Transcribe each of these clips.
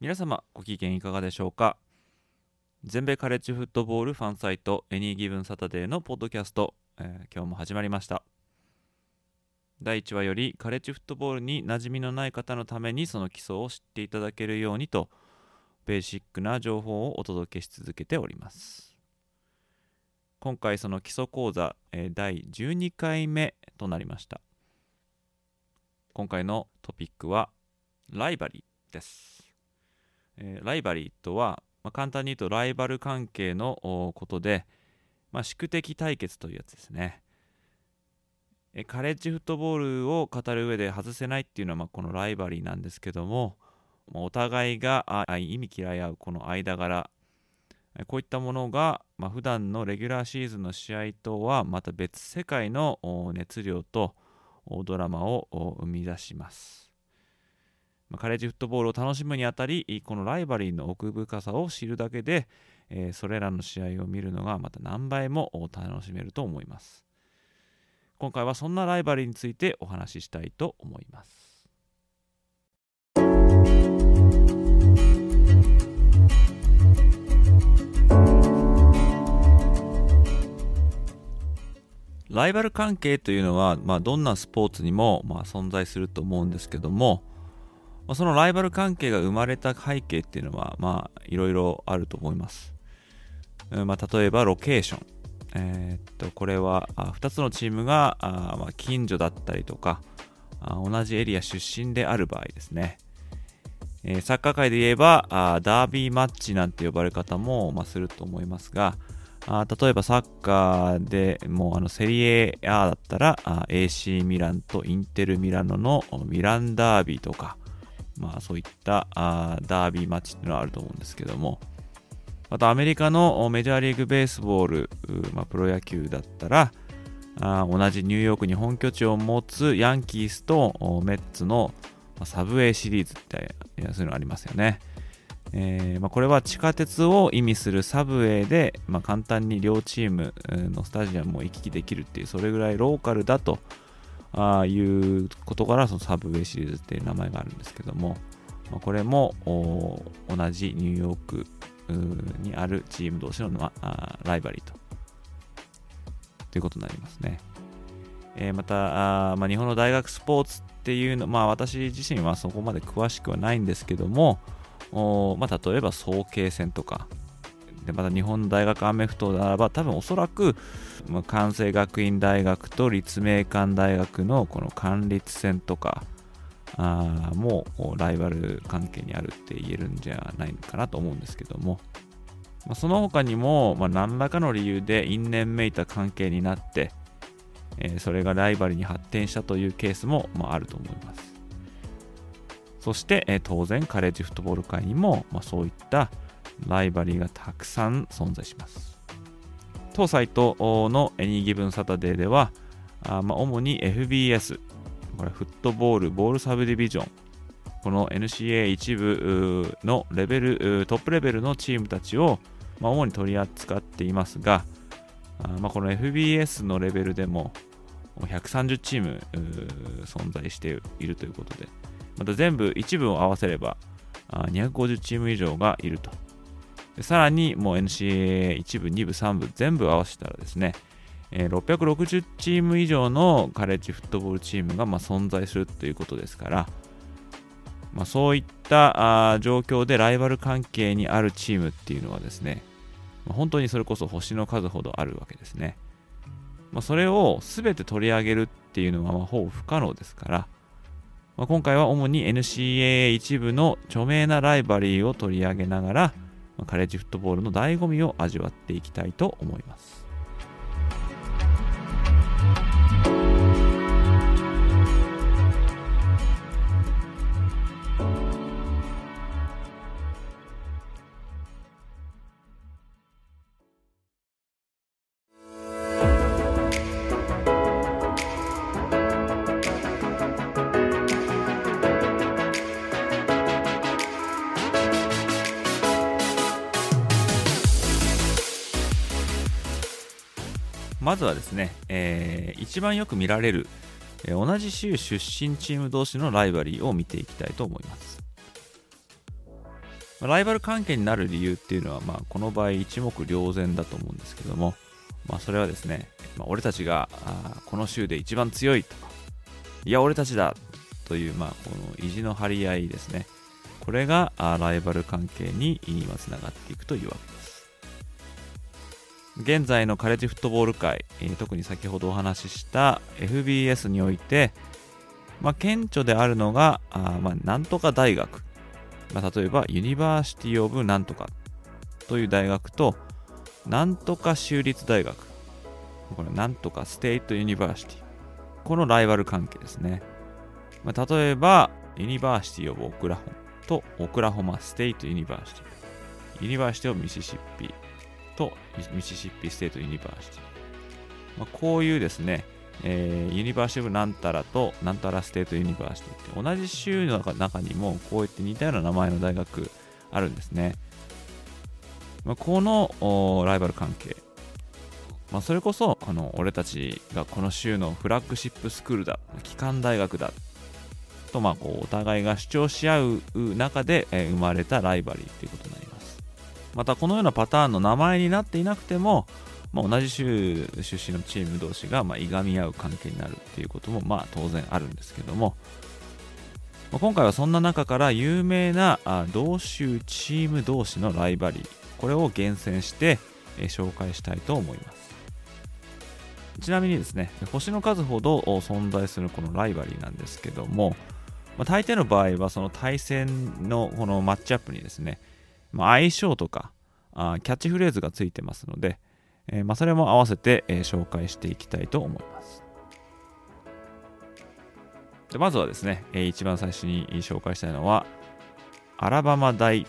皆様ご機嫌いかがでしょうか？全米カレッジフットボールファンサイトエニーギブンサタデーのポッドキャスト、えー、今日も始まりました。第1話よりカレッジフットボールに馴染みのない方のためにその基礎を知っていただけるようにとベーシックな情報をお届けし続けております。今回その基礎講座、えー、第12回目となりました。今回のトピックはライバリーです。えー、ライバリーとは、まあ、簡単に言うとライバル関係のことで、まあ、宿敵対決というやつですね。えカレッジフットボールを語る上で外せないっていうのは、まあ、このライバリーなんですけども、まあ、お互いが意味嫌い合うこの間柄こういったものが、まあ、普段のレギュラーシーズンの試合とはまた別世界の熱量とドラマを生み出します。まあ、カレッジフットボールを楽しむにあたりこのライバリーの奥深さを知るだけで、えー、それらの試合を見るのがまた何倍も楽しめると思います。今回はそんなライバリーについてお話ししたいと思います。ライバル関係というのは、まあ、どんなスポーツにも、まあ、存在すると思うんですけども、まあ、そのライバル関係が生まれた背景っていうのは、まあ、いろいろあると思います。まあ、例えば、ロケーション。えー、っと、これは、2つのチームがあ、まあ、近所だったりとかあ、同じエリア出身である場合ですね。えー、サッカー界で言えばあ、ダービーマッチなんて呼ばれ方も、まあ、すると思いますが、あ例えばサッカーでもうあのセリエ A だったらあ AC ミランとインテルミラノのミランダービーとか、まあそういったあダービーマッチっていうのはあると思うんですけども、またアメリカのメジャーリーグベースボール、まあ、プロ野球だったら、あ同じニューヨークに本拠地を持つヤンキースとメッツのサブウェイシリーズってそういうのありますよね。えーまあ、これは地下鉄を意味するサブウェイで、まあ、簡単に両チームのスタジアムを行き来できるっていうそれぐらいローカルだとあいうことからそのサブウェイシリーズっていう名前があるんですけども、まあ、これも同じニューヨークにあるチーム同士の、まあ、ライバリーとということになりますね。えー、またあ、まあ、日本の大学スポーツっていうの、まあ、私自身はそこまで詳しくはないんですけども、おまあ、例えば早慶戦とか、でまた日本の大学アメフトならば多分おそらく、ま、関西学院大学と立命館大学のこの管立戦とかあもうライバル関係にあるって言えるんじゃないかなと思うんですけども、まあ、その他にも、まあ、何らかの理由で因縁めいた関係になって、えー、それがライバルに発展したというケースも、まあ、あると思います。そして、えー、当然カレッジフットボール界にも、まあ、そういったライバリーがたくさん存在します。当サイトの Any Given Saturday では、あまあ、主に FBS、これフットボール、ボールサブディビジョン、この NCA 一部のレベル、トップレベルのチームたちを、まあ、主に取り扱っていますが、あまあ、この FBS のレベルでも130チーム存在しているということで、また全部一部を合わせれば250チーム以上がいるとでさらにもう NCAA1 部、2部、3部全部合わせたらですね、えー、660チーム以上のカレッジフットボールチームがま存在するということですから、まあ、そういったあ状況でライバル関係にあるチームっていうのはですね、まあ、本当にそれこそ星の数ほどあるわけですね。まあ、それを全て取り上げるっていうのはまほぼ不可能ですから、ま、今回は主に NCAA 一部の著名なライバリーを取り上げながら、カレッジフットボールの醍醐味を味わっていきたいと思います。まずはですね、えー、一番よく見られる、えー、同じ州出身チーム同士のライバリーを見ていきたいと思います。ライバル関係になる理由っていうのは、まあ、この場合一目瞭然だと思うんですけども、まあ、それはですね、まあ、俺たちがあこの州で一番強いとか、いや、俺たちだという、まあ、この意地の張り合いですね。これがライバル関係に今つながっていくというわけです。現在のカレッジフットボール界、特に先ほどお話しした FBS において、まあ、顕著であるのが、あまあ、なんとか大学、まあ、例えば University of なんとかという大学と、なんとか州立大学、これなんとか State University、このライバル関係ですね。まあ、例えば、 University of Oklahoma と Oklahoma State University University of Mississippi。Mississippi State University、まあ、こういうですね、えー、 University of なんたらとなんたら State University って同じ州の中にもこうやって似たような名前の大学あるんですね。まあ、このライバル関係、まあ、それこそあの俺たちがこの州の flagship school だ、基幹大学だとまあこうお互いが主張し合う中で、え、生まれた rivalry ということま。たこのようなパターンの名前になっていなくても、まあ、同じ州出身のチーム同士がまあいがみ合う関係になるっていうこともまあ当然あるんですけども、まあ、今回はそんな中から有名な同州チーム同士のライバリーこれを厳選して、え、紹介したいと思いますちなみにですね星の数ほど存在するこのライバリーなんですけども、まあ、大抵の場合はその対戦のこのマッチアップにですね、まあ、相性とかあキャッチフレーズがついてますので、えー、まあ、それも合わせて、えー、紹介していきたいと思います。でまずはですね、えー、一番最初に紹介したいのは、アラバマ大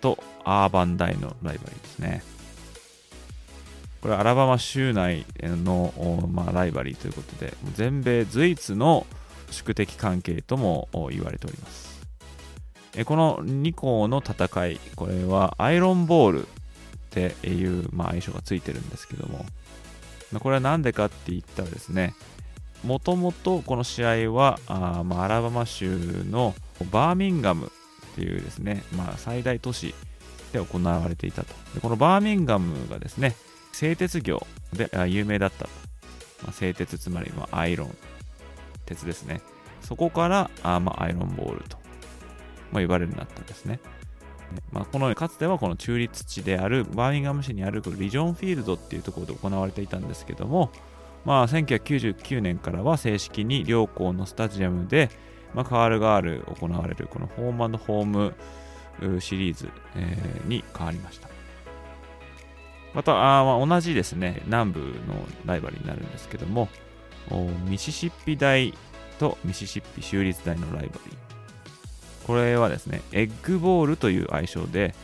とアーバン大のライバリーですね。これアラバマ州内の、まあ、ライバリーということで、全米随一の宿敵関係とも言われております。この2校の戦い、これはアイロンボールっていう、まあ、相性がついてるんですけども、これは何でかって言ったらですね、もともとこの試合はあ、まあ、アラバマ州のバーミンガムっていうですね、まあ、最大都市で行われていたと。でこのバーミンガムがですね、製鉄業で有名だったと。まあ、製鉄つまりアイロン、鉄ですね。そこからあ、ま、アイロンボールと、まあ、言われるようになったんですね。まあ、このかつてはこの中立地であるバーミンガム市にあるリジョンフィールドっていうところで行われていたんですけども、まあ、1999年からは正式に両校のスタジアムで、まあ、カールガール行われるこのホームホームシリーズ、え、に変わりました。またあ、まあ、同じですね、南部のライバルになるんですけども、ミシシッピ大とミシシッピ州立大の rivalry。これはですね、エッグボールという愛称で、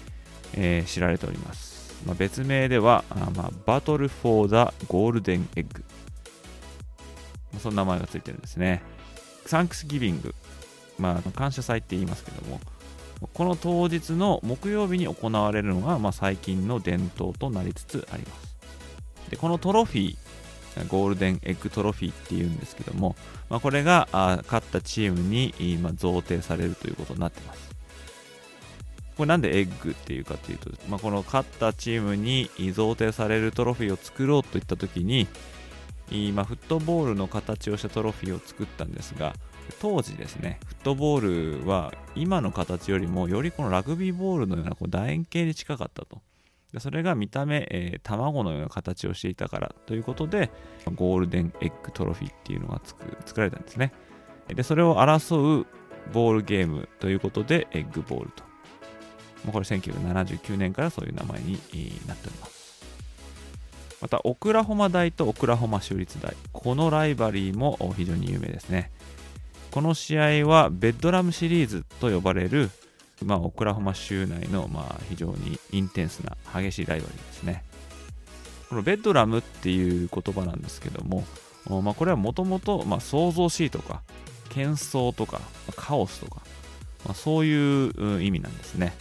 えー、知られております。まあ、別名では、あまあ、 Battle for the Golden Egg。その名前がついてるんですね。 Thanksgiving。まあ、感謝祭って言いますけども、この当日の木曜日に行われるのが、まあ、最近の伝統となりつつあります。でこのトロフィー、ゴールデンエッグトロフィーっていうんですけども、まあ、これが勝ったチームに、まあ、贈呈されるということになってます。これなんでエッグっていうかっていうと、まあ、この勝ったチームに贈呈されるトロフィーを作ろうといったときに、まあ、フットボールの形をしたトロフィーを作ったんですが、当時ですね、フットボールは今の形よりもよりこのラグビーボールのようなこう楕円形に近かったと。それが見た目、えー、卵のような形をしていたからということで、ゴールデンエッグトロフィーっていうのが作られたんですね。で、それを争うボールゲームということで、エッグボールと。これ1979年からそういう名前になっております。また、オクラホマ大とオクラホマ州立大。このライバリーも非常に有名ですね。この試合はベッドラムシリーズと呼ばれる、まあ、オクラホマ州内の、まあ、非常にインテンスな激しいライバリーですね。このベッドラムっていう言葉なんですけども、まあ、これはもともと創造しいとか、喧騒とか、カオスとか、まあ、そういう意味なんですね。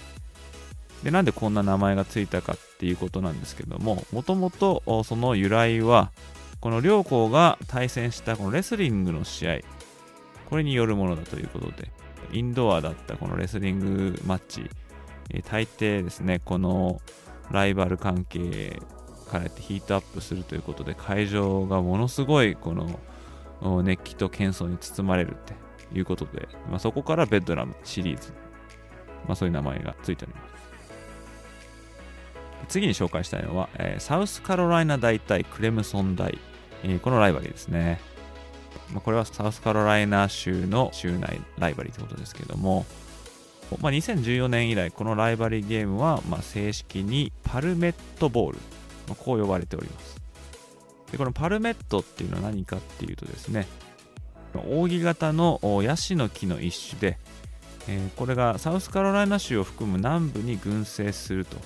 で、なんでこんな名前がついたかっていうことなんですけども、もともとその由来は、この両校が対戦したこのレスリングの試合、これによるものだということで、インドアだったこのレスリングマッチ、え大抵ですね、このライバル関係からってヒートアップするということで、会場がものすごいこの熱気と喧騒に包まれるっていうことで、まあ、そこからベッドラムシリーズ、まあ、そういう名前がついております。次に紹介したいのは、えー、サウスカロライナ大対クレムソン大、えー、このライバリーですね。まあ、これはサウスカロライナ州の州内ライバリーということですけども、まあ、2014年以来、このライバリーゲームは、ま、正式にパルメットボール、ま、こう呼ばれております。でこのパルメットっていうのは何かっていうとですね、扇形のヤシの木の一種で、え、これがサウスカロライナ州を含む南部に群生すると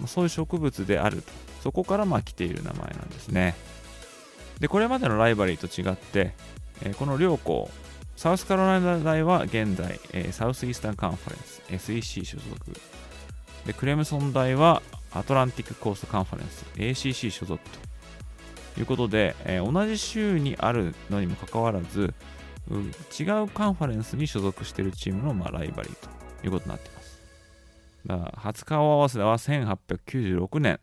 まそういう植物であると。そこからま来ている名前なんですね。で、これまでの rivalry と違って、えー、この両校、サウスカロライナ大は現在、えー、サウスイースタンカンファレンス、SEC 所属。で、クレムソン大はアトランティックコーストカンファレンス、ACC 所属ということで、えー、同じ州にあるのにもかかわらず、違うカンファレンスに所属しているチームのまあ rivalry ということになっています。初顔合わせは1896年、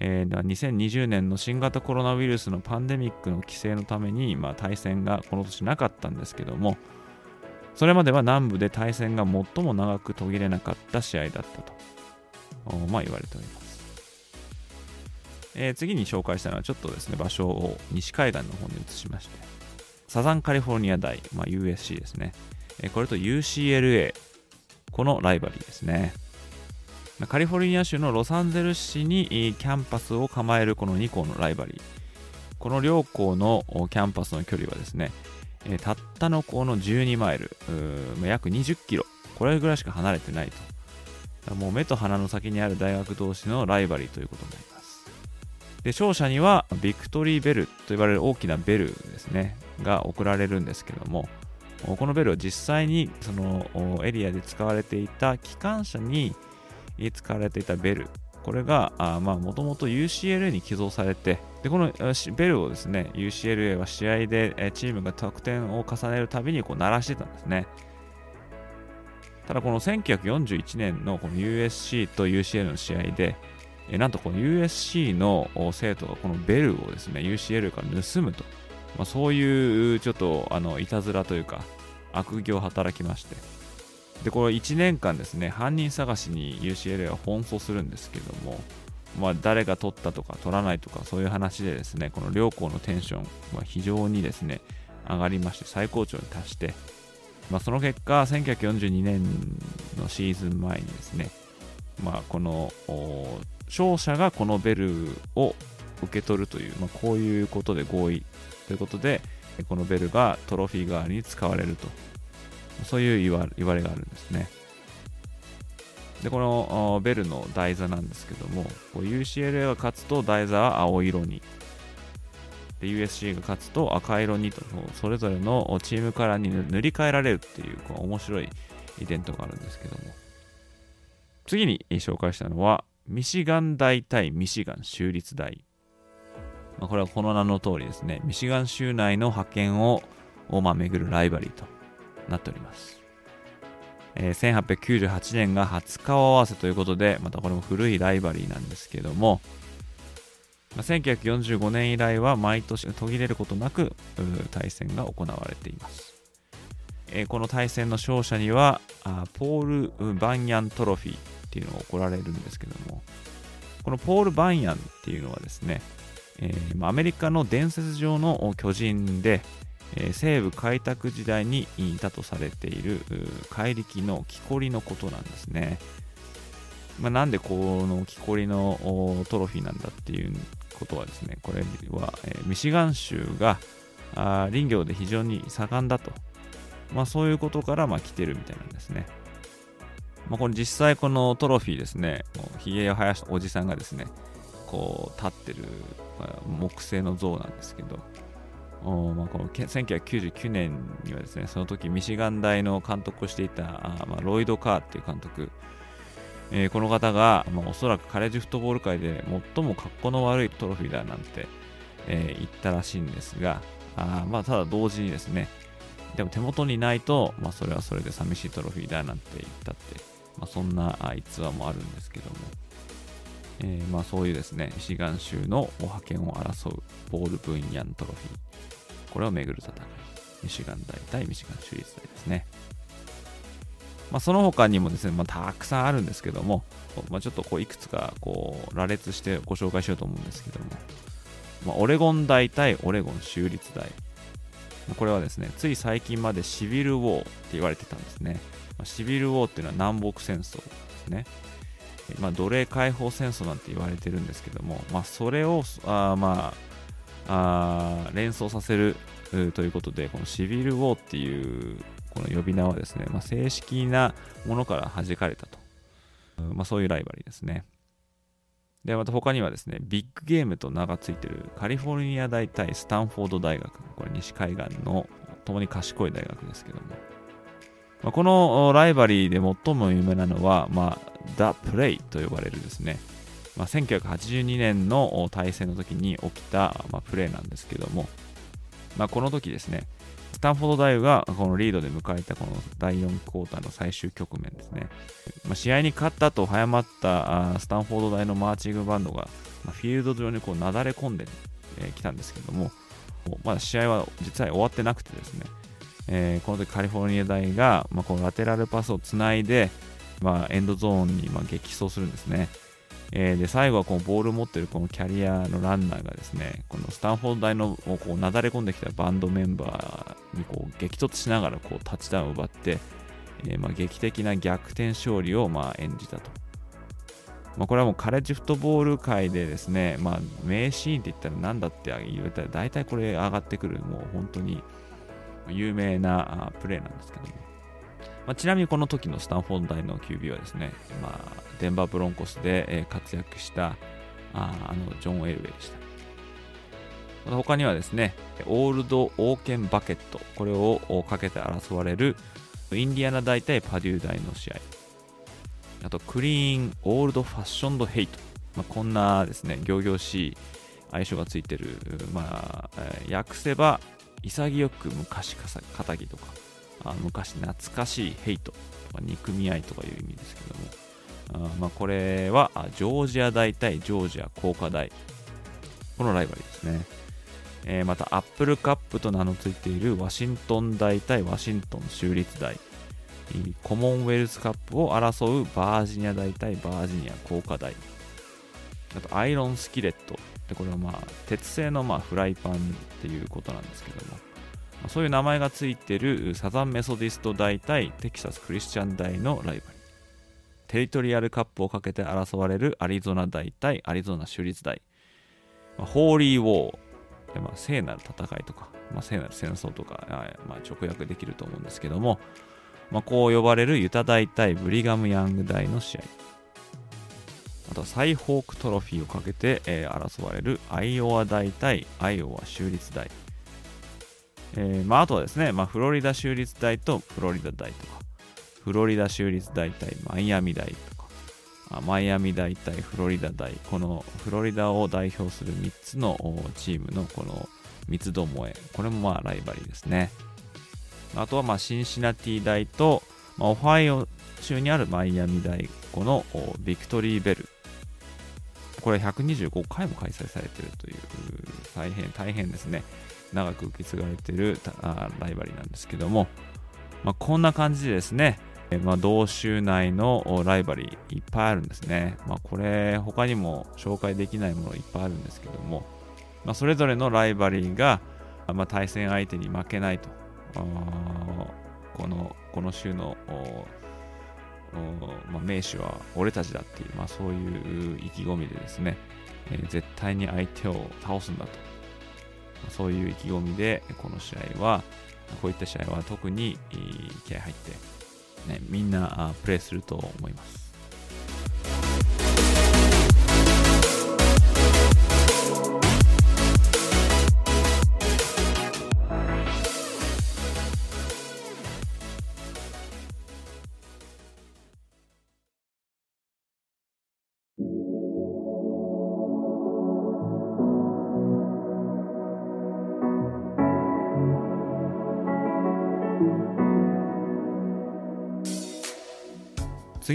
えー、2020年の新型コロナウイルスのパンデミックの規制のために、まあ、対戦がこの年なかったんですけども、それまでは南部で対戦が最も長く途切れなかった試合だったと、まあ、言われております。えー、次に紹介したのはちょっとですね、場所を西海岸の方に移しまして、サザンカリフォルニア大、まあ、USC ですね。えー、これと UCLA、この rivalry ですね。カリフォルニア州のロサンゼルス市にキャンパスを構えるこの2校の rivalry。この両校のキャンパスの距離はですね、たったのこの12マイル、約20キロ、これぐらいしか離れてないと。もう目と鼻の先にある大学同士の rivalry ということになります。で、勝者にはビクトリーベルと呼ばれる大きなベルですね、が贈られるんですけども、このベルは実際にそのエリアで使われていた機関車に使われていたベル。これがもともと UCLA に寄贈されてでこのベルをですね UCLA は試合でチームが得点を重ねるたびにこう鳴らしてたんですね。ただこの1941年のこの USC と UCL の試合でなんとこの USC の生徒がこのベルをですね UCL から盗むと、まあ、そういうちょっとあのいたずらというか悪行を働きまして。で、これ1年間ですね、犯人探しに UCLA は奔走するんですけども、まあ、誰が取ったとか取らないとかそういう話でですね、この両校のテンションは非常にですね、上がりまして最高潮に達して、まあ、その結果、1942年のシーズン前にですね、まあ、この勝者がこのベルを受け取るという、まあ、こういうことで合意ということで、このベルがトロフィー代わりに使われると。そういう言わ言われがあるんですね。で、このベルの台座なんですけども、UCLA が勝つと台座は青色に、で USC が勝つと赤色にと、それぞれのチームカラーに塗り替えられるっていうこう面白いイベントがあるんですけども、次に紹介したのは、ミシガン大対ミシガン州立大。まあ、これはこの名の通りですね、ミシガン州内の派遣を、まあ、巡るライバリーとなっております。えー、1898年が初顔合わせということで、またこれも古いライバリーなんですけども、まあ、1945年以来は毎年途切れることなく対戦が行われています。えー、この対戦の勝者にはあポール・バンヤントロフィーっていうのが贈られるんですけども、このポール・バンヤンっていうのはですね、えー、アメリカの伝説上の巨人で、え、西部開拓時代にいたとされている怪力の木こりのことなんですね。まあ、なんでこの木こりのトロフィーなんだっていうことはですね、これは、え、ミシガン州があ林業で非常に盛んだと。まあ、そういうことからまあ来てるみたいなんですね。まあ、これ実際このトロフィーですね、ひげを生やしたおじさんがですね、こう立ってる、木製の像なんですけど、おまあ、この1999年にはですね、その時ミシガン大の監督をしていたあ、まあ、ロイド・カーっていう監督、えー、この方が、まあ、おそらくカレッジフットボール界で最も格好の悪いトロフィーだなんて、えー、行ったらしいんですが、あまあ、ただ同時にですね、でも手元にないと、まあ、それはそれで寂しいトロフィーだなんて言ったって、まあ、そんな逸話もあるんですけども、えー、まあそういうですね、ミシガン州の覇権を争うボール・ブンヤントロフィー。これをめぐる戦い。ミシガン大対ミシガン州立大ですね。まあ、その他にもですね、まあ、たくさんあるんですけども、まあ、ちょっとこういくつかこう羅列してご紹介しようと思うんですけども、まあ、オレゴン大対オレゴン州立大。これはですね、つい最近までシビルウォーって言われてたんですね。まあ、シビルウォーっていうのは南北戦争ですね。まあ、奴隷解放戦争なんて言われてるんですけども、まあ、それをあまああ連想させるということで、このシビルウォーっていうこの呼び名はですね、まあ、正式なものから弾かれたと。まあ、そういうライバリーですね。で、また他にはですね、ビッグゲームと名が付いてるカリフォルニア大対スタンフォード大学。これ西海岸の共に賢い大学ですけども。まあ、このライバリーで最も有名なのは、まあ、The Play と呼ばれるですね、まあ、1982年の対戦の時に起きた、まあ、プレーなんですけども、まあ、この時ですね、スタンフォード大がこのリードで迎えたこの第4クォーターの最終局面ですね。まあ、試合に勝ったと早まったスタンフォード大のマーチングバンドが、フィールド上にこうなだれ込んでき、たんですけども、まだ試合は実は終わってなくてですね、えー、この時カリフォルニア大が、まあ、このラテラルパスをつないで、まあ、エンドゾーンにま激走するんですね。えー、で最後はこのボールを持ってるこのキャリアのランナーがですね、このスタンフォード大のこうなだれ込んできたバンドメンバーにこう激突しながらこうタッチダウンを奪って、えー、ま劇的な逆転勝利をま演じたと。まあ、これはもうカレッジフットボール界でですね、まあ、名シーンって言ったら何だって言われたら大体これ上がってくるもう本当に有名なプレーなんですけども、まあ、ちなみにこの時のスタンフォード大の QB はですね、まあ、デンバーブロンコスで活躍したああのジョン・エルウェイでした。また他にはですね、オールド・オーケン・バケット、これをかけて争われるインディアナ大対パデュー大の試合。あと、クリーン・オールド・ファッションド・ヘイト。まあ、こんなですね、行々しい相性がついてる、まあ、訳せば潔く昔かたぎとかあ昔懐かしいヘイトとか憎み合いとかいう意味ですけども。あまあ、これはジョージア大対ジョージア工科大。このライバルですね、えー、またアップルカップと名の付いているワシントン大対ワシントン州立大。コモンウェルスカップを争うバージニア大対バージニア工科大。あと Iron Skillet でこれはまあ鉄製のまあフライパンっていうことなんですけども、そういう名前がついてるサザンメソディスト大対テキサスクリスチャン大のライバル。テリトリアルカップをかけて争われるアリゾナ大対アリゾナ州立大、ま、ホーリーウォーで、まあ、聖なる戦いとか、まあ、聖なる戦争とか、まあ、直訳できると思うんですけども、まあ、こう呼ばれるユタ大対ブリガム・ヤング大の試合。あとはサイホークトロフィーをかけて、えー、争われるアイオワ大対アイオワ州立大。えーまあ、あとはですね、まあ、フロリダ州立大とフロリダ大とか、フロリダ州立大対マイアミ大とか、あマイアミ大対フロリダ大、このフロリダを代表する3つのチームのこの三つどもえ、これもまあライバリーですね。あとはまあシンシナティ大と、まあ、オハイオ州にあるマイアミ大、このビクトリーベルこれ125回も開催されているという大変大変ですね長く受け継がれているライバリーなんですけども、まあ、こんな感じでですね、まあ、同州内のライバリーいっぱいあるんですね、まあ、これ他にも紹介できないものいっぱいあるんですけども、まあ、それぞれのライバリーが、まあ、対戦相手に負けないと。このこの州のまあ、名手は俺たちだっていう、まあ、そういう意気込みでですね、えー、絶対に相手を倒すんだと、そういう意気込みでこの試合はこういった試合は特に気合入って、ね、みんなプレーすると思います。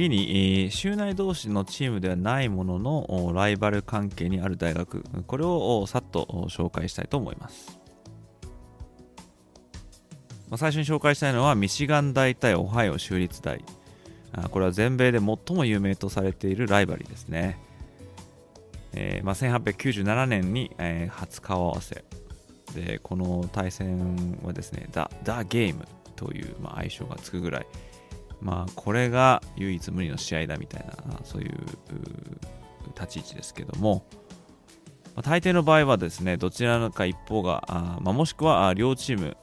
次に、州内同士のチームではないもののライバル関係にある大学これをさっと紹介したいと思います。最初に紹介したいのはミシガン大対オハイオ州立大。これは全米で最も有名とされているライバリーですね、えーまあ、1897年に、えー、初顔合わせ。でこの対戦はですねダ・ダ・ゲームという、まあ、愛称がつくぐらいまあこれが唯一無二の試合だみたいなそういう立ち位置ですけども、まあ、大抵の場合はですねどちらか一方があ、まあ、もしくは両チーム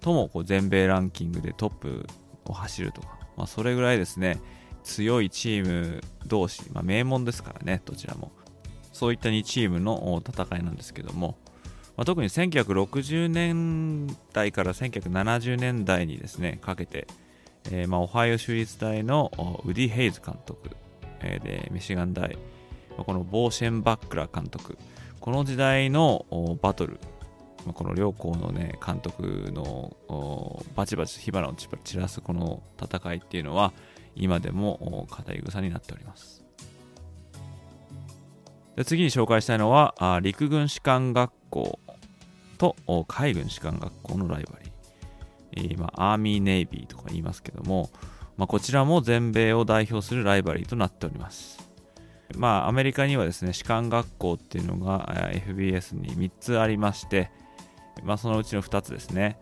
ともこう全米ランキングでトップを走るとかまあ、それぐらいですね、強いチーム同士、まあ、名門ですからね、どちらも。そういった2チームの戦いなんですけども、まあ、特に1960年代から1970年代にですね、かけて、えー、まあオハイオ州立大のウディ・ヘイズ監督、えー、で、ミシガン大、このボーシェン・バックラ監督、この時代のバトル、この両校のね、監督のバチバチ火花を散らすこの戦いっていうのは、今でも語り草になっております。で次に紹介したいのは、あ陸軍士官学校と海軍士官学校のライバリー。えー、まあ、アーミー・ネイビーとか言いますけども、まあ、こちらも全米を代表するライバリーとなっております。まあ、アメリカにはですね、士官学校っていうのが FBS に3つありまして、まあ、そのうちの2つですね。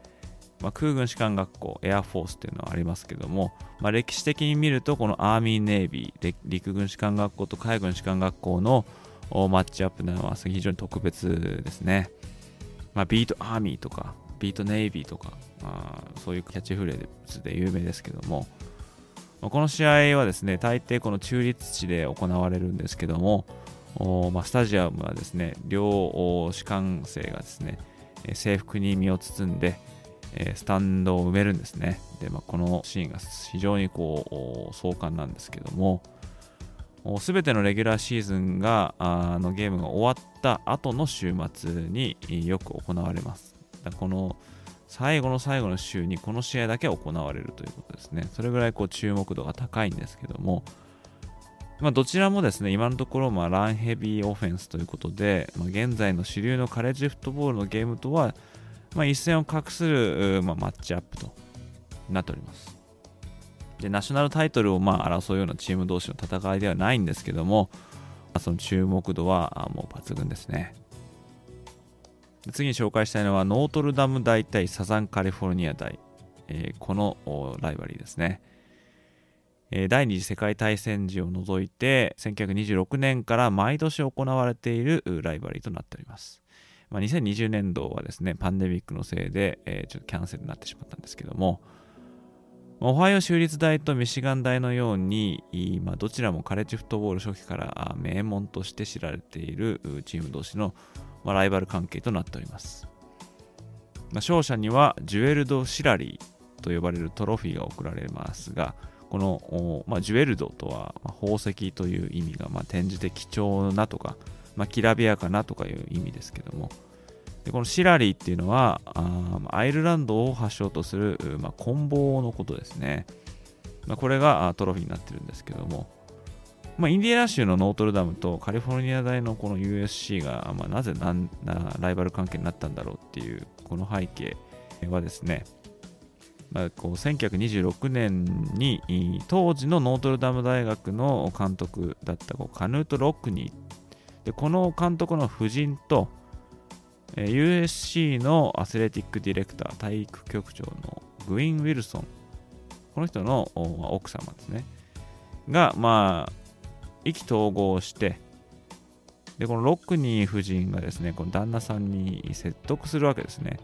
まあ、空軍士官学校、エアフォースっていうのはありますけども、まあ、歴史的に見ると、このアーミー・ネイビー、陸軍士官学校と海軍士官学校のマッチアップなのは非常に特別ですね。まあ、ビート・アーミーとか、ビート・ネイビーとか、あ、そういうキャッチフレーズで有名ですけども、まあ、この試合はですね、大抵この中立地で行われるんですけども、まあ、スタジアムはですね、両士官生がですね、制服に身を包んで、スタンドを埋めるんですね。で、まあ、このシーンが非常にこう壮観なんですけども、すべてのレギュラーシーズンがあのゲームが終わった後の週末によく行われます。この最後の最後の週にこの試合だけ行われるということですね。それぐらいこう注目度が高いんですけども、まあ、どちらもですね、今のところ、ま、ランヘビーオフェンスということで、まあ、現在の主流のカレッジフットボールのゲームとは、まあ、一線を画する、ま、マッチアップとなっております。で、ナショナルタイトルをまあ争うようなチーム同士の戦いではないんですけども、その注目度はもう抜群ですね。次に紹介したいのは、ノートルダム大対サザンカリフォルニア大、えー、このライバリーですね。第二次世界大戦時を除いて1926年から毎年行われているライバリーとなっております。まあ、2020年度はですね、パンデミックのせいで、えー、ちょっとキャンセルになってしまったんですけども、オハイオ州立大とミシガン大のように、まあ、どちらもカレッジフットボール初期から名門として知られているチーム同士の、まあ、ライバル関係となっております。まあ、勝者にはジュエルド・シラリーと呼ばれるトロフィーが贈られますが、この、まあ、ジュエルドとは、ま、宝石という意味が、まあ、転じて貴重なとか、ま、きらびやかなとかいう意味ですけども、でこのシラリーっていうのはあアイルランドを発祥とする、まあ、棍棒のことですね。ま、これがトロフィーになってるんですけども、まあ、インディアナ州のノートルダムとカリフォルニア大のこの USC が、まあ、なぜこんなライバル関係になったんだろうっていうこの背景はですね、まあ、こう1926年に当時のノートルダム大学の監督だったこうカヌート・ロックニーでこの監督の夫人と USC の athletic director 体育局長のグイン・ウィルソンこの人の奥様ですね。がまあ意気投合してでこのロックニー夫人がですねこの旦那さんに説得するわけですね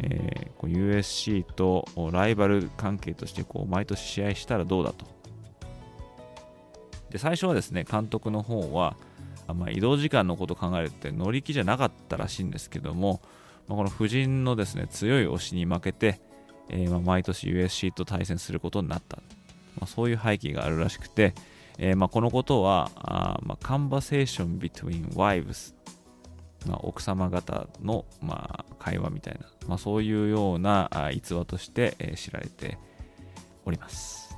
えー、USC とライバル関係としてこう毎年試合したらどうだと。で最初はですね監督の方は、ま、移動時間のことを考えるって乗り気じゃなかったらしいんですけども、まあ、この夫人のですね強い推しに負けて、えー、ま毎年 USC と対戦することになった、まあ、そういう背景があるらしくて、えー、まあこのことはあ、まあ、Conversation between wives まあ、奥様方の、まあ、会話みたいな、まあ、そういうようなあ逸話として、え知られております。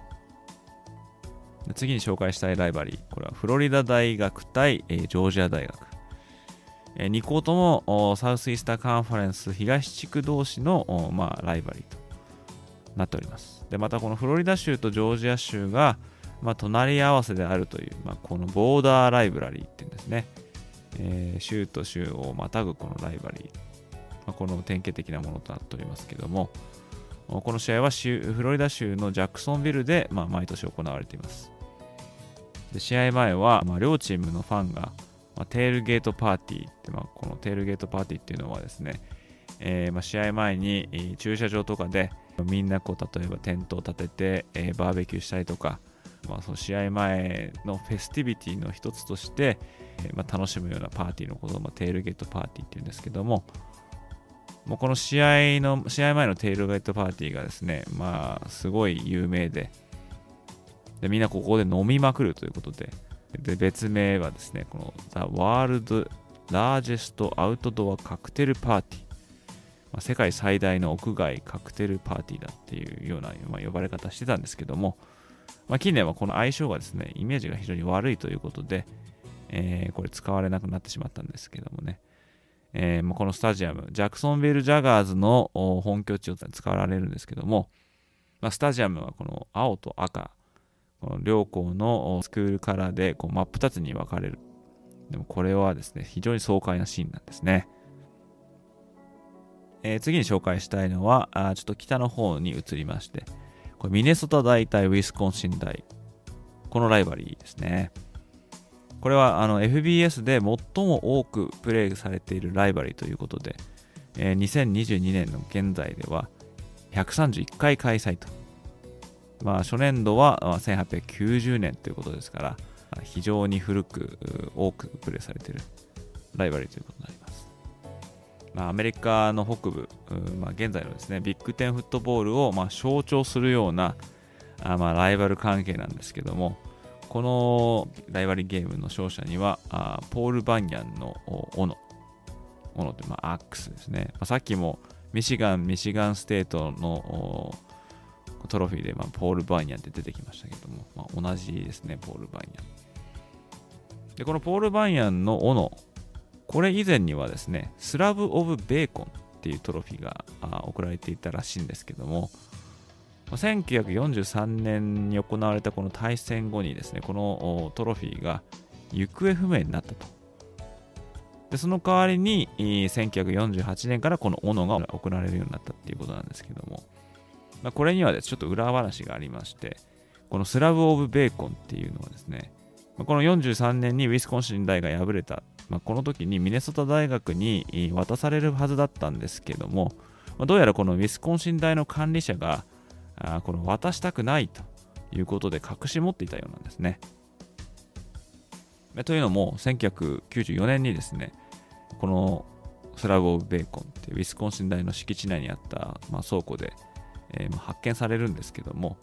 次に紹介したいライバリー、これはフロリダ大学対、えー、ジョージア大学。えー、2校ともサウスイースターカンファレンス東地区同士の、まあ、ライバリーとなっております。で、またこのフロリダ州とジョージア州が、まあ、隣り合わせであるという、まあ、このボーダーライブラリーっていうんですね。えー、州と州をまたぐこのライバリー。まあ、この典型的なものとなっておりますけども、この試合はフロリダ州のジャクソンビルで、まあ、毎年行われています。で試合前は、まあ、両チームのファンが、まあ、 tailgate party って、まあ、この tailgate party っていうのはですね、えーまあ、試合前に駐車場とかでみんなこう例えばテントを立てて、えー、バーベキューしたりとか、まあ、その試合前の festivity の一つとして、えまあ、楽しむようなパーティーのことを、まあ、 tailgate party っていうんですけども、もうこの試合の、試合前の tailgate party がですね、まあ、すごい有名で、でみんなここで飲みまくるということで、で別名はですね、この The World Largest Outdoor Cocktail Party、ま、世界最大の屋外カクテルパーティーだっていうような、まあ、呼ばれ方してたんですけども、まあ、近年はこの相性がですね、イメージが非常に悪いということで、えー、これ使われなくなってしまったんですけどもね、えー、まあ、このスタジアム、ジャクソンビル・ジャガーズの本拠地を使われるんですけども、まあ、スタジアムはこの青と赤、この両校のスクールカラーでこう真っ二つに分かれる。でもこれはですね、非常に爽快なシーンなんですね。えー、次に紹介したいのはあ、ちょっと北の方に移りまして、これミネソタ大対ウィスコンシン大。このライバリーですね。これはあの FBS で最も多くプレイされているライバリーということで、えー、2022年の現在では131回開催と。まあ、初年度は1890年ということですから、非常に古く多くプレイされているライバリーということになります。アメリカの北部、まあ、現在のですねビッグテンフットボールをま象徴するようなあまライバル関係なんですけども、このライバリーゲームの勝者には、あポール・バンニャンの斧。斧って、まあ、アックスですね。まあ、さっきもミシガン、ミシガンステートのトロフィーで、ま、ポール・バンニャンって出てきましたけども、まあ、同じですね、ポール・バンニャン。で、このポール・バンニャンの斧、これ以前にはですね、スラブ・オブ・ベーコンっていうトロフィーが贈られていたらしいんですけども、1943年に行われたこの対戦後にですね、このトロフィーが行方不明になったと。で、その代わりに、1948年からこの斧が行われるようになったっていうことなんですけども、まあ、これにはですちょっと裏話がありまして、このスラブ・オブ・ベーコンっていうのはですね、この43年にウィスコンシン大が敗れた、まあ、この時にミネソタ大学に渡されるはずだったんですけども、まあ、どうやらこのウィスコンシン大の管理者があこの渡したくないということで隠し持っていたようなんですね。というのも、1994年にですね、このスラブ・オブ・ベーコンってウィスコンシン大の敷地内にあった、まあ、倉庫で、えー、発見されるんですけども、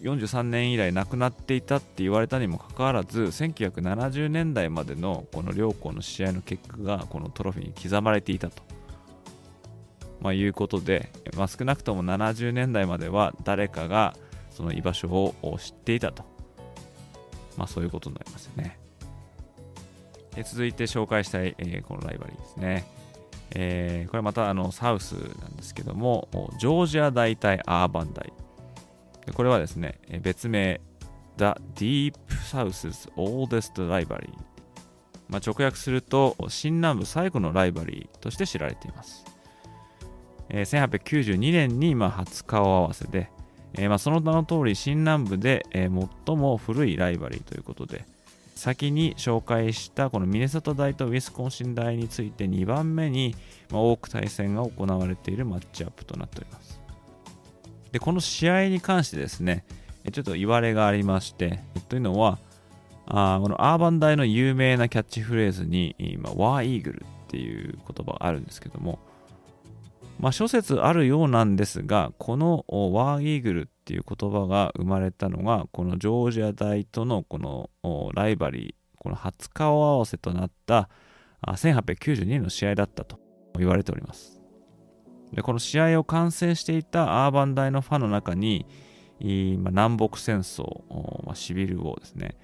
43年以来亡くなっていたって言われたにもかかわらず1970年代までのこの両校の試合の結果がこのトロフィーに刻まれていたとまあ、いうことで、まあ、少なくとも70年代までは誰かがその居場所を知っていたと、まあ、そういうことになりますよね。で続いて紹介したい、えー、このライバリーですね。えー、これまたあのサウスなんですけども、ジョージア大対アーバン大。これはですね、別名、The Deep South's Oldest Rivalry。まあ、直訳すると、新南部最後のライバリーとして知られています。えー、1892年にまあ初顔合わせで、その名の通り新南部で、最も古いライバリーということで先に紹介したこのミネソタ大とウィスコンシン大について2番目に、多く対戦が行われているマッチアップとなっておりますでこの試合に関してですねちょっと言われがありましてというのはあこのアーバン大の有名なキャッチフレーズに、まあ、ワーイーグルっていう言葉があるんですけどもまあ、諸説あるようなんですが、このワーイーグルっていう言葉が生まれたのが、このジョージア大とのこのライバリー、この初顔合わせとなった1892年の試合だったと言われております。でこの試合を観戦していたアーバン大のファンの中に、まあ、南北戦争、まあ、シビル王ですね、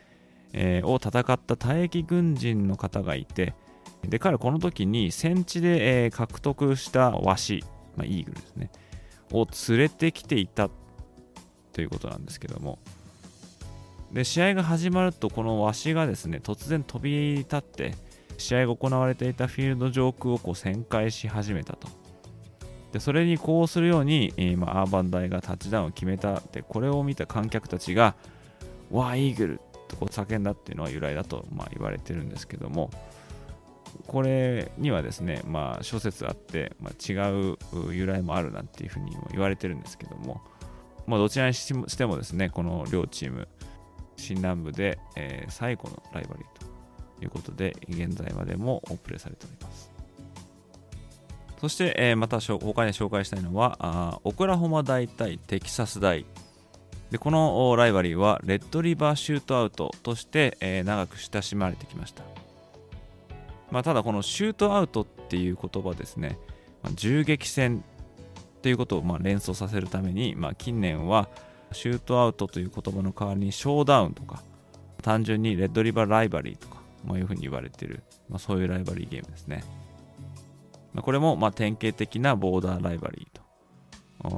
えー、を戦った退役軍人の方がいて、で彼はこの時に戦地で、えー、獲得したワシ、まあ、イーグルですね、を連れてきていたということなんですけども、で試合が始まると、このワシがですね突然飛び立って、試合が行われていたフィールド上空をこう旋回し始めたと。でそれにこうするように、えー、まあ、アーバン大がタッチダウンを決めたでこれを見た観客たちが「ワイーグル!」とこう叫んだっていうのは由来だと、まあ、言われてるんですけどもこれにはですね、まあ、諸説あって、まあ、違う由来もあるなんていうふうにも言われてるんですけども、まあ、どちらにしてもですねこの両チーム新南部で、えー、最後のライバリーということで現在までもプレーされておりますそして、えー、また他に紹介したいのはあオクラホマ大対テキサス大。でこのライバリーはレッドリバーシュートアウトとして、えー、長く親しまれてきました、まあ、ただこのシュートアウトっていう言葉ですね、まあ、銃撃戦ということをまあ連想させるために、まあ、近年はシュートアウトという言葉の代わりにショーダウンとか単純にレッドリバーライバリーとか、まあ、いうふうに言われている、まあ、そういう rivalry game ですね。ま、これもま典型的な border rivalry と。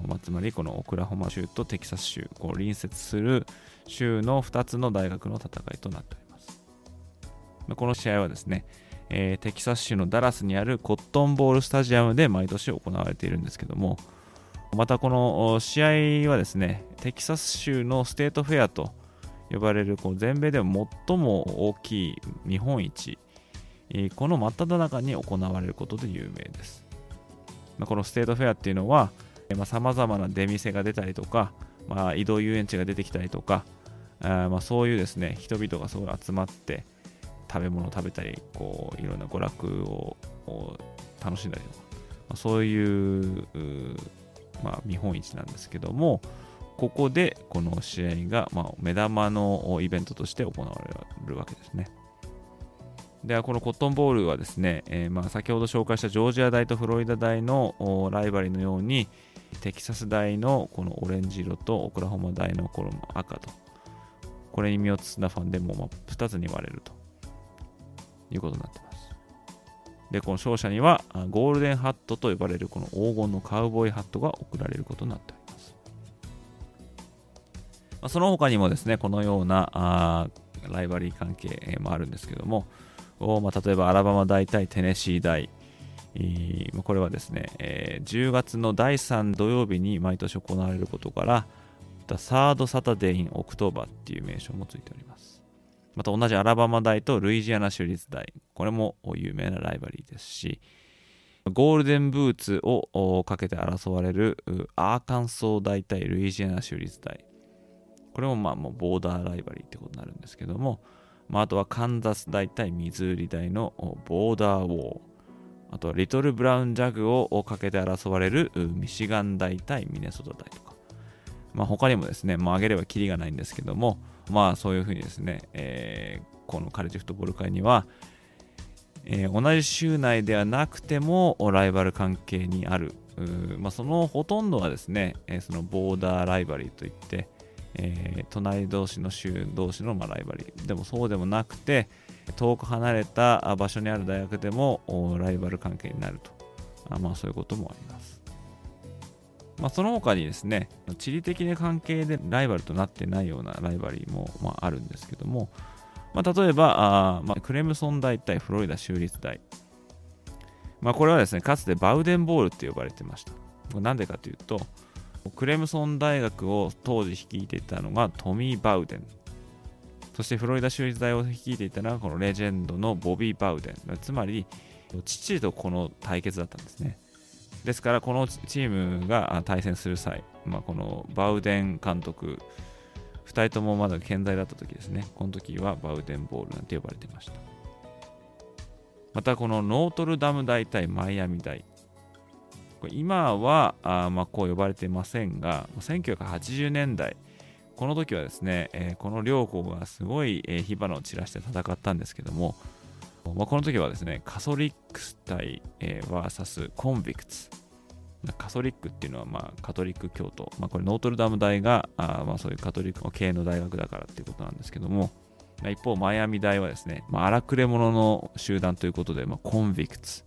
まあ、つまりこのオクラホマ州とテキサス州、こう隣接する州の2つの大学の戦いとなっております。ま、この試合はですね、えー、テキサス州のダラスにあるコットンボールスタジアムで毎年行われているんですけども、またこの試合はですね、テキサス州の state fair と呼ばれるこう全米で最も大きい見本市、この真っ只中に行われることで有名です。まあ、この state fair っていうのは、さまざ、まな出店が出たりとか、まあ、移動遊園地が出てきたりとか、あまあ、そういうですね、人々がすごい集まって食べ物を食べたり、こういろんな娯楽を楽しんだりとか、まあ、そういうまあ、見本市なんですけども、ここでこの試合が、まあ、目玉のイベントとして行われるわけですね。では、このコットンボールはですね、えー、まあ先ほど紹介したジョージア大とフロリダ大のライバリーのように、テキサス大のこのオレンジ色とオクラホマ大のこの赤と、これに身を包んだファンでもまあ2つに割れるということになってます。で、この勝者にはゴールデンハットと呼ばれるこの黄金のカウボーイハットが贈られることになっております。まあ、その他にもですね、このようなあライバリー関係もあるんですけども、まあ、例えばアラバマ大対テネシー大、これはですね、えー、10月の第3土曜日に毎年行われることから、The Third Saturday in October っていう名称もついております。また同じアラバマ大とルイジアナ州立大。これも有名なライバリーですし、ゴールデンブーツをかけて争われるアーカンソー大対ルイジアナ州立大。これもまあもうボーダーライバリーってことになるんですけども、まあ、あとはカンザス大対ミズーリ大のボーダーウォー。あとはリトルブラウンジャグをかけて争われるミシガン大対ミネソタ大とか。まあ、他にもですね、もう挙げればキリがないんですけども、まあそういうふうにですね、えー、このカレッジフットボール界には、えー、同じ州内ではなくてもライバル関係にある、まあ、そのほとんどはですね、えー、そのボーダーライバリーといって、えー、隣同士の州同士のまライバリーでもそうでもなくて遠く離れた場所にある大学でもライバル関係になるとあまあそういうこともありますまあ、その他にですね、地理的な関係でライバルとなってないようなライバリーも、まあ、あるんですけども、まあ、例えばあ、まあ、クレムソン大対フロリダ州立大。まあ、これはですね、かつてバウデンボールって呼ばれてました。なんでかというと、クレムソン大学を当時率いていたのがトミー・バウデン。そしてフロリダ州立大を率いていたのはこのレジェンドのボビー・バウデン。つまり、父とこの対決だったんですね。ですから、このチームが対戦する際、まあ、このバウデン監督、2人ともまだ健在だった時ですね、この時はバウデンボールなんて呼ばれてました。また、このノートルダム大対マイアミ大。今はあまあこう呼ばれていませんが、1980年代、この時はですね、えー、この両校がすごい、えー、火花を散らして戦ったんですけども、まあ、この時はですね、カソリックス対、えー、VS コンビクツ。カソリックっていうのはまあカトリック教徒、まあ、これノートルダム大があまあそういうカトリック系の大学だからっていうことなんですけども、まあ、一方マイアミ大はですね、まあ、荒くれ者の集団ということで、まあ、コンビクツ、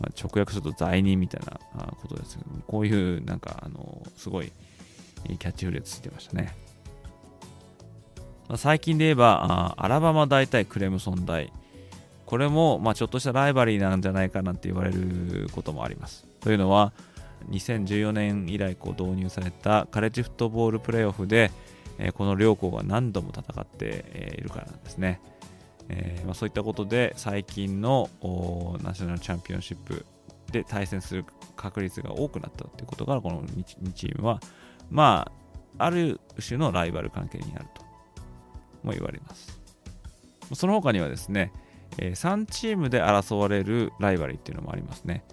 まあ、直訳すると罪人みたいなことですけどもこういうなんかあのすごいキャッチフレーズついてましたね、まあ、最近で言えばアラバマ大対クレムソン大。これもまあちょっとしたライバリーなんじゃないかなって言われることもあります。というのは2014年以来こう導入されたカレッジフットボールプレーオフで、え、この両校が何度も戦っているからなんですね。えーまあ、そういったことで最近のナショナルチャンピオンシップで対戦する確率が多くなったということからこの 2, 2チームはまあある種のライバル関係になるとも言われます。その他にはですね、えー、3チームで争われるライバリーっていうのもありますね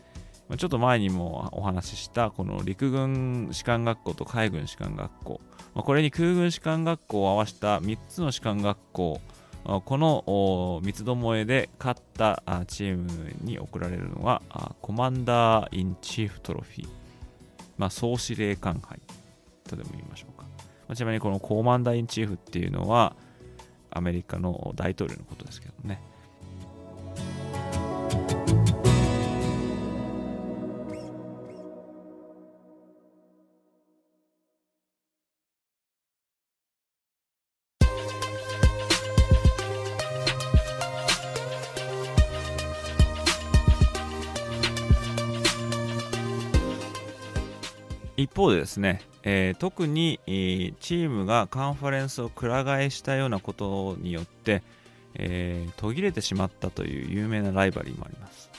ちょっと前にもお話ししたこの陸軍士官学校と海軍士官学校。これに空軍士官学校を合わせた3つの士官学校この三つどもえで勝ったチームに贈られるのはコマンダー・イン・チーフ・トロフィー、まあ、総司令官杯とでも言いましょうか、まあ、ちなみにこのコマンダー・イン・チーフっていうのはアメリカの大統領のことですけどね。方でですね、えー、特に、えー、チームがカンファレンスをくら替えしたようなことによって、えー、途切れてしまったという有名なライバリーもあります。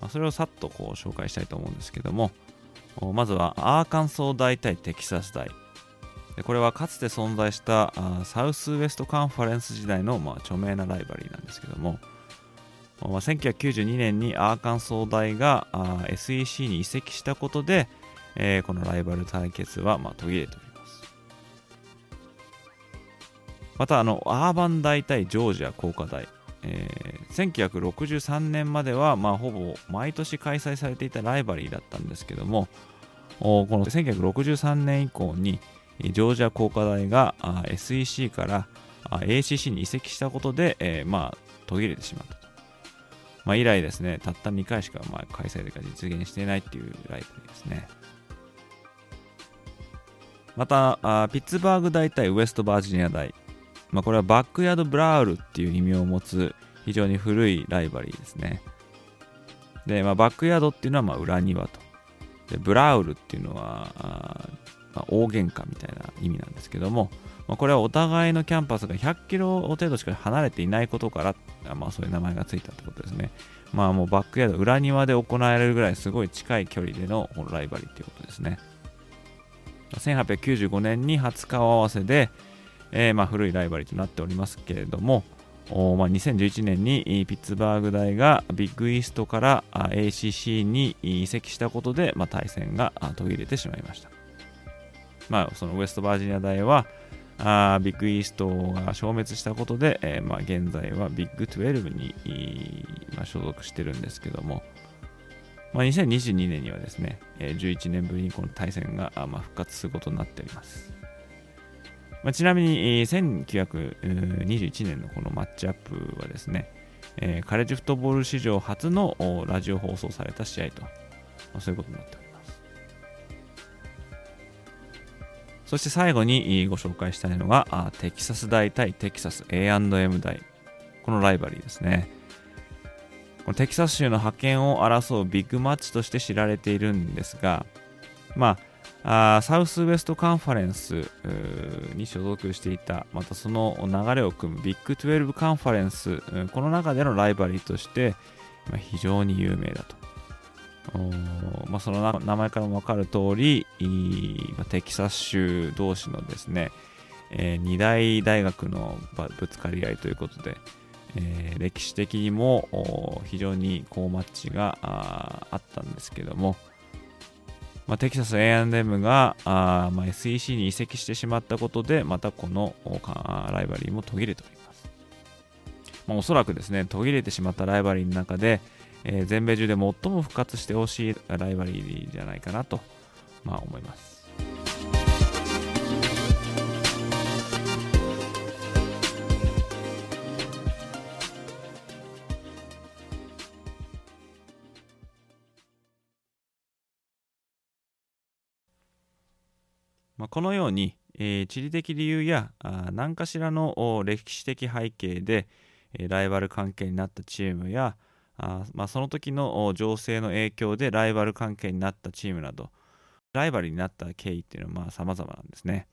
まあ、それをさっとこう紹介したいと思うんですけども、まずはアーカンソー大対テキサス大。でこれはかつて存在したあサウスウエストカンファレンス時代の、まあ、著名なライバリーなんですけども、まあ、1992年にアーカンソー大が SEC に移籍したことで、えー、このライバル対決は、まあ、途切れております。また、あの、アーバン大対ジョージア工科大。えー、1963年までは、まあ、ほぼ毎年開催されていたライバリーだったんですけども、この1963年以降に、ジョージア工科大が SEC から ACC に移籍したことで、えー、まあ、途切れてしまったと。まあ、以来ですね、たった2回しかまあ開催が実現していないっていうライバリーですね。またあピッツバーグ大対ウエストバージニア大、まあ、これはバックヤードブラウルっていう意味を持つ非常に古いライバリーですね。で、まあ、バックヤードっていうのはまあ裏庭と。でブラウルっていうのはあ、まあ、大喧嘩みたいな意味なんですけども、まあ、これはお互いのキャンパスが100キロ程度しか離れていないことから、まあ、そういう名前がついたってことですね。まあもうバックヤード裏庭で行われるぐらいすごい近い距離でのライバリーっていうことですね。1895年に初顔合わせで、えー、まあ、古いライバリーとなっておりますけれども、まあ、2011年にピッツバーグ大がビッグイーストから ACC に移籍したことで、まあ、対戦が途切れてしまいました。まあ、そのウェストバージニア大はあビッグイーストが消滅したことで、えー、まあ、現在はビッグ12に、まあ、所属してるんですけども、まあ、2022年にはですね、11年ぶりにこの対戦がま復活することになっております。まあ、ちなみに、1921年のこのマッチアップはですね、えカレッジフットボール史上初のラジオ放送された試合と、まあ、そういうことになっております。そして最後にご紹介したいのが、テキサス大対テキサス A&M 大。このライバリーですね。このテキサス州の覇権を争うビッグマッチとして知られているんですが、まあ、あサウスウエストカンファレンスに所属していた、またその流れを組むビッグ12カンファレンス、この中でのライバリーとして、まあ、非常に有名だと。まあ、その名前からも分かる通り、テキサス州同士のですね、えー、二大大学のぶつかり合いということで、えー、歴史的にも非常に好マッチがあったんですけども、まあ、テキサス A&M があ、まあ、SEC に移籍してしまったことでまたこのライバリーも途切れております、まあ、おそらくですね途切れてしまったライバリーの中で、えー、全米中で最も復活してほしいライバリーじゃないかなと、まあ、思います。ま、このように、えー、地理的理由やあ何かしらの歴史的背景で、え、ライバル関係になったチームやあまあ、その時の情勢の影響でライバル関係になったチームなどライバルになった経緯っていうのはまあ様々なんですね。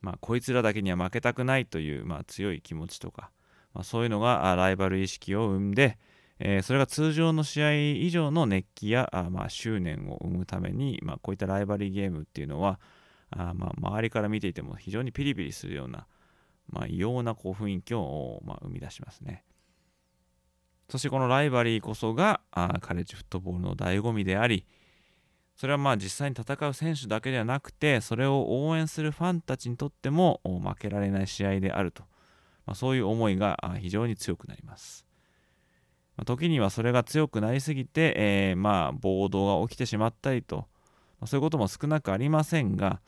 まあ、こいつらだけには負けたくないという、まあ、強い気持ちとか、まあ、そういうのがライバル意識を生んで、え、それが通常の試合以上の熱気やあ、まあ、執念を生むために、まあ、こういったライバリーゲームっていうのはあ、まあ、周りから見ていても非常にピリピリするような、まあ、異様なこう雰囲気を、まあ、生み出しますね。そしてこのライバリーこそがあカレッジフットボールの醍醐味であり、それはまあ実際に戦う選手だけではなくて、それを応援するファンたちにとっても負けられない試合であると、まあ、そういう思いが非常に強くなります。ま、時にはそれが強くなりすぎて、えー、まあ暴動が起きてしまったりと、ま、そういうことも少なくありませんが、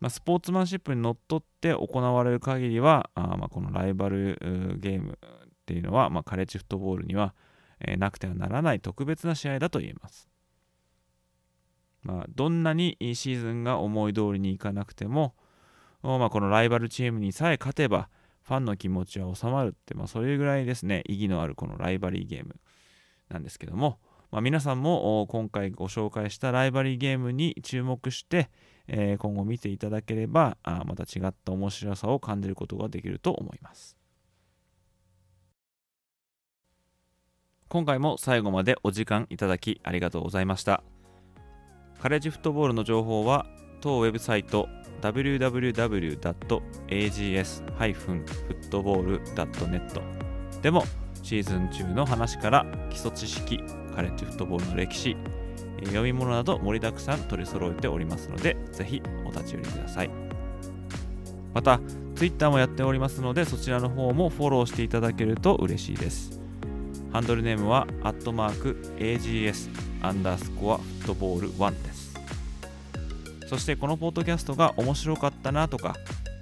まあ、スポーツマンシップにのっとって行われる限りは、あまこのライバルゲームっていうのは、まあ、カレッジフットボールには、えー、なくてはならない特別な試合だと言えます。まあ、どんなにいいシーズンが思い通りにいかなくても、まあ、このライバルチームにさえ勝てば、ファンの気持ちは収まるって、まあ、それぐらいですね、意義のあるこのライバリーゲームなんですけども、まあ、皆さんも今回ご紹介したライバリーゲームに注目して、えー、今後見ていただければあまた違った面白さを感じることができると思います。今回も最後までお時間いただきありがとうございましたカレッジフットボールの情報は当ウェブサイト www.ags-football.net でもシーズン中の話から基礎知識カレッジフットボールの歴史読み物など盛りだくさん取り揃えておりますのでぜひお立ち寄りください。また Twitter もやっておりますのでそちらの方もフォローしていただけると嬉しいです。ハンドルネームは、アットマーク AGS アンダースコアフットボール1です。そしてこのポッドキャストが面白かったなとか、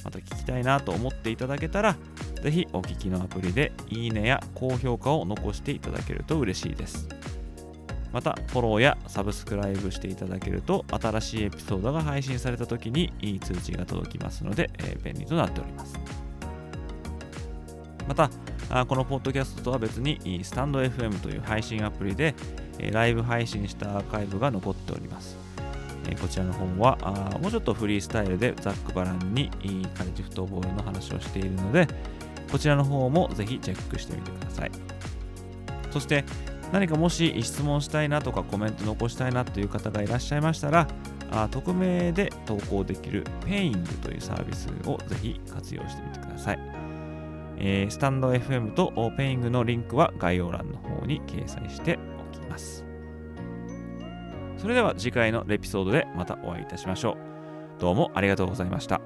また聞きたいなと思っていただけたら、ぜひお聞きのアプリでいいねや高評価を残していただけると嬉しいです。また、フォローやサブスクライブしていただけると、新しいエピソードが配信された時にいい通知が届きますので、えー、便利となっております。また、このポッドキャストとは別にスタンド FM という配信アプリでライブ配信したアーカイブが残っております。えこちらの本はあもうちょっとフリースタイルでざっくばらんにカレッジフットボールの話をしているのでこちらの方もぜひチェックしてみてください。そして何かもし質問したいなとかコメント残したいなという方がいらっしゃいましたらあ匿名で投稿できる Peing というサービスをぜひ活用してみてください。えー、 stand.fm と Peing のリンクは概要欄の方に掲載しておきます。それでは次回のエピソードでまたお会いいたしましょう。どうもありがとうございました。